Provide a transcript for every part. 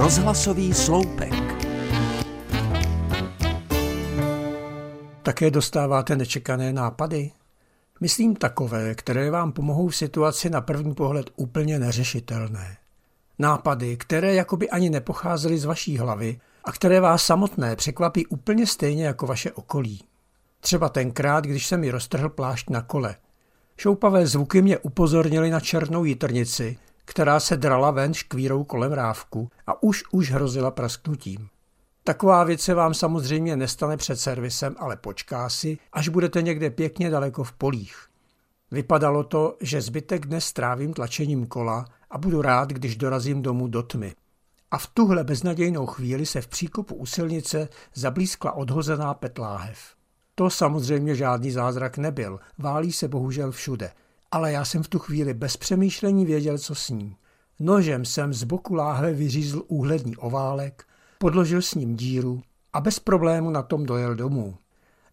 Rozhlasový sloupek. Také dostáváte nečekané nápady? Myslím takové, které vám pomohou v situaci na první pohled úplně neřešitelné. Nápady, které jakoby ani nepocházely z vaší hlavy a které vás samotné překvapí úplně stejně jako vaše okolí. Třeba tenkrát, když se mi roztrhl plášť na kole. Šoupavé zvuky mě upozornili na černou jitrnici, která se drala ven škvírou kolem rávku a už už hrozila prasknutím. Taková věc se vám samozřejmě nestane před servisem, ale počká si, až budete někde pěkně daleko v polích. Vypadalo to, že zbytek dnes strávím tlačením kola a budu rád, když dorazím domů do tmy. A v tuhle beznadějnou chvíli se v příkopu u silnice zablízkla odhozená petláhev. To samozřejmě žádný zázrak nebyl, válí se bohužel všude. Ale já jsem v tu chvíli bez přemýšlení věděl, co s ní. Nožem jsem z boku láhve vyřízl úhlední oválek, podložil s ním díru a bez problému na tom dojel domů.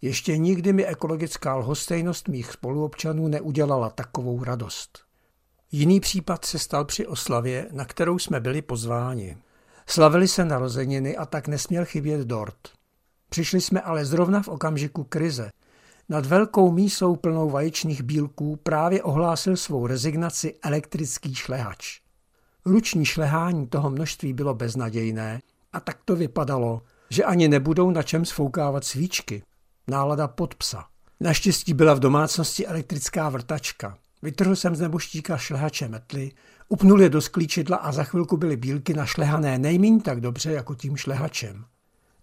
Ještě nikdy mi ekologická lhostejnost mých spoluobčanů neudělala takovou radost. Jiný případ se stal při oslavě, na kterou jsme byli pozváni. Slavili se narozeniny a tak nesměl chybět dort. Přišli jsme ale zrovna v okamžiku krize. Nad velkou mísou plnou vaječných bílků právě ohlásil svou rezignaci elektrický šlehač. Ruční šlehání toho množství bylo beznadějné a tak to vypadalo, že ani nebudou na čem sfoukávat svíčky. Nálada pod psa. Naštěstí byla v domácnosti elektrická vrtačka. Vytrhl jsem z neboštíka šlehače metly, upnul je do sklíčidla a za chvilku byly bílky našlehané nejméně tak dobře jako tím šlehačem.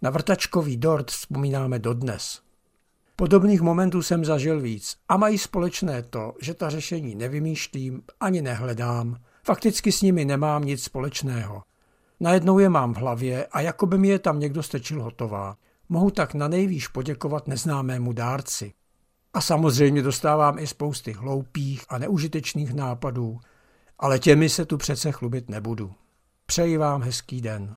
Na vrtačkový dort vzpomínáme dodnes. Podobných momentů jsem zažil víc a mají společné to, že ta řešení nevymýšlím ani nehledám. Fakticky s nimi nemám nic společného. Najednou je mám v hlavě a jako by mi je tam někdo stečil hotová. Mohu tak na nejvýš poděkovat neznámému dárci. A samozřejmě dostávám i spousty hloupých a neužitečných nápadů, ale těmi se tu přece chlubit nebudu. Přeji vám hezký den.